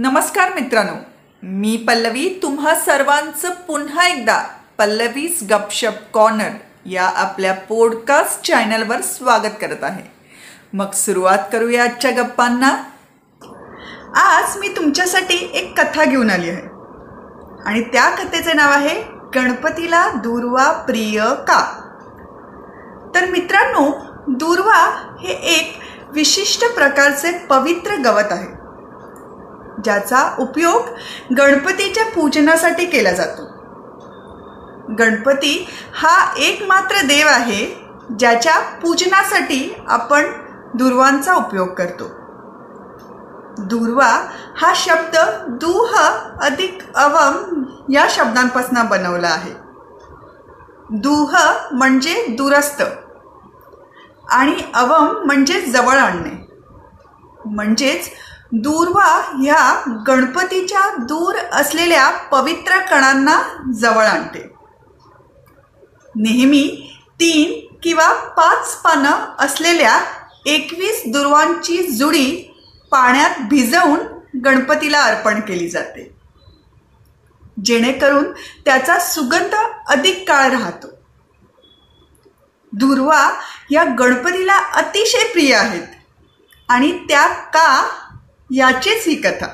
नमस्कार मित्रांनो. मी पल्लवी तुम्हा सर्वांचं पुन्हा एकदा पल्लवीज गपशप कॉर्नर या आपल्या पॉडकास्ट चॅनलवर स्वागत करत आहे. मग सुरुवात करूया आजच्या गप्पांना. आज मी तुमच्यासाठी एक कथा घेऊन आली आहे. आणि त्या कथेचे नाव आहे गणपतीला दुर्वा प्रिय का? तर मित्रांनो दुर्वा हे एक विशिष्ट प्रकारचे पवित्र गवत आहे. ज्याचा उपयोग गणपतीच्या पूजनासाठी केला जातो. गणपती हा एकमात्र देव आहे ज्याच्या पूजनासाठी आपण दुर्वांचा उपयोग करतो. दुर्वा हा शब्द दुह अधिक अवम या शब्दांपासून बनवला आहे. दुह म्हणजे दुरस्त आणि अवम म्हणजे जवळ आणणे. म्हणजेच दूर्वा ह्या गणपतीच्या दूर असलेल्या पवित्र कणांना जवळ आणते. नेहमी तीन किंवा पाच पानं असलेल्या एकवीस दुर्वांची जुडी पाण्यात भिजवून गणपतीला अर्पण केली जाते. जेणेकरून त्याचा सुगंध अधिक काळ राहतो. दुर्वा या गणपतीला अतिशय प्रिय आहेत आणि त्या का याचीच ही कथा.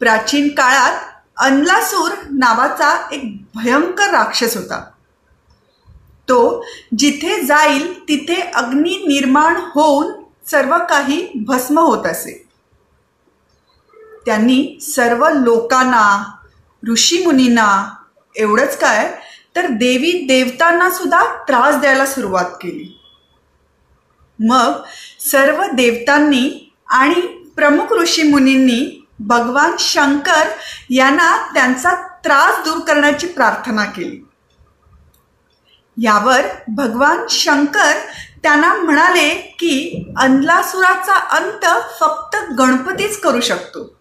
प्राचीन काळात अनलासूर नावाचा एक भयंकर राक्षस होता. तो जिथे जाईल तिथे अग्नी निर्माण होऊन सर्व काही भस्म होत असे. त्यांनी सर्व लोकांना ऋषीमुनींना एवढंच काय तर देवी देवतांना सुद्धा त्रास द्यायला सुरुवात केली. मग सर्व देवतांनी आणि प्रमुख ऋषी मुनींनी भगवान शंकर यांना त्यांचा त्रास दूर करण्याची प्रार्थना केली. यावर भगवान शंकर त्यांना म्हणाले की अंदलासुराचा अंत फक्त गणपतीच करू शकतो.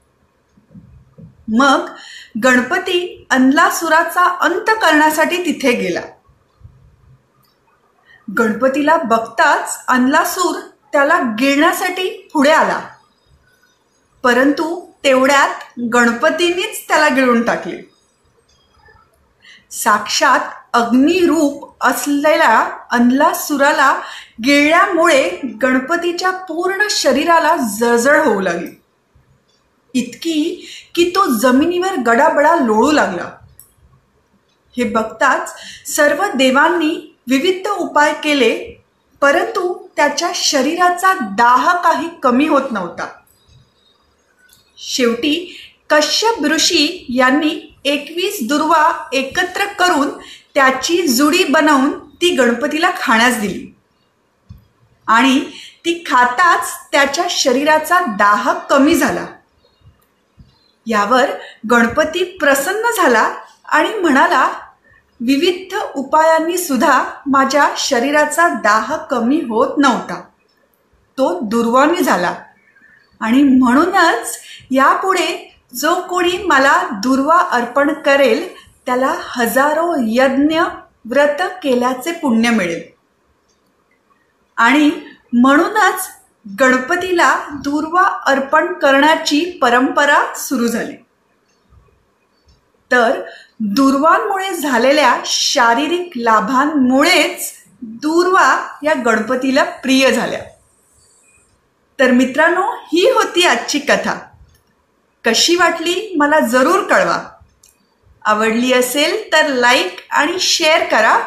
मग गणपती अंधलासुराचा अंत करण्यासाठी तिथे गेला. गणपतीला बघताच अंधलासूर त्याला गिळण्यासाठी पुढे आला. परंतु तेवढ्यात गणपतींनीच त्याला गिळून टाकले. साक्षात अग्निरूप असलेल्या अंधलासुराला गिळल्यामुळे गणपतीच्या पूर्ण शरीराला जळजळ होऊ लागली. इतकी की तो जमिनीवर गडाबडा लोळू लागला. हे बघताच सर्व देवांनी विविध उपाय केले परंतु त्याच्या शरीराचा दाह काही कमी होत नव्हता. शेवटी कश्यप ऋषी यांनी एकवीस दुर्वा एकत्र करून त्याची जुडी बनवून ती गणपतीला खाण्यास दिली. आणि ती खाताच त्याच्या शरीराचा दाह कमी झाला. यावर गणपती प्रसन्न झाला आणि म्हणाला विविध उपायांनी सुद्धा माझ्या शरीराचा दाह कमी होत नव्हता. तो दुर्वाणी झाला. आणि म्हणूनच यापुढे जो कोणी मला दुर्वा अर्पण करेल त्याला हजारो यज्ञ व्रत केल्याचे पुण्य मिळेल. आणि म्हणूनच गणपतीला दुर्वा अर्पण करण्याची परंपरा सुरू झाली. तर दुर्वांमुळे झालेल्या शारीरिक लाभांमुळेच दुर्वा या गणपतीला प्रिय झाल्या. तर मित्रांनो ही होती आजची कथा. कशी वाटली मला जरूर कळवा. आवडली असेल तर लाईक आणि शेअर करा.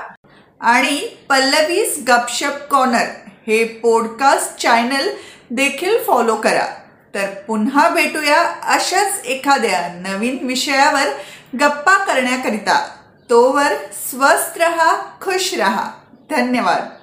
आणि पल्लवीज गपशप कॉर्नर हे पॉडकास्ट चॅनल देखील फॉलो करा. तर पुन्हा भेटूया अशाच एखाद्या नवीन विषयावर. गप्पा करण्याकरिता तोवर स्वस्थ रहा खुश रहा. धन्यवाद.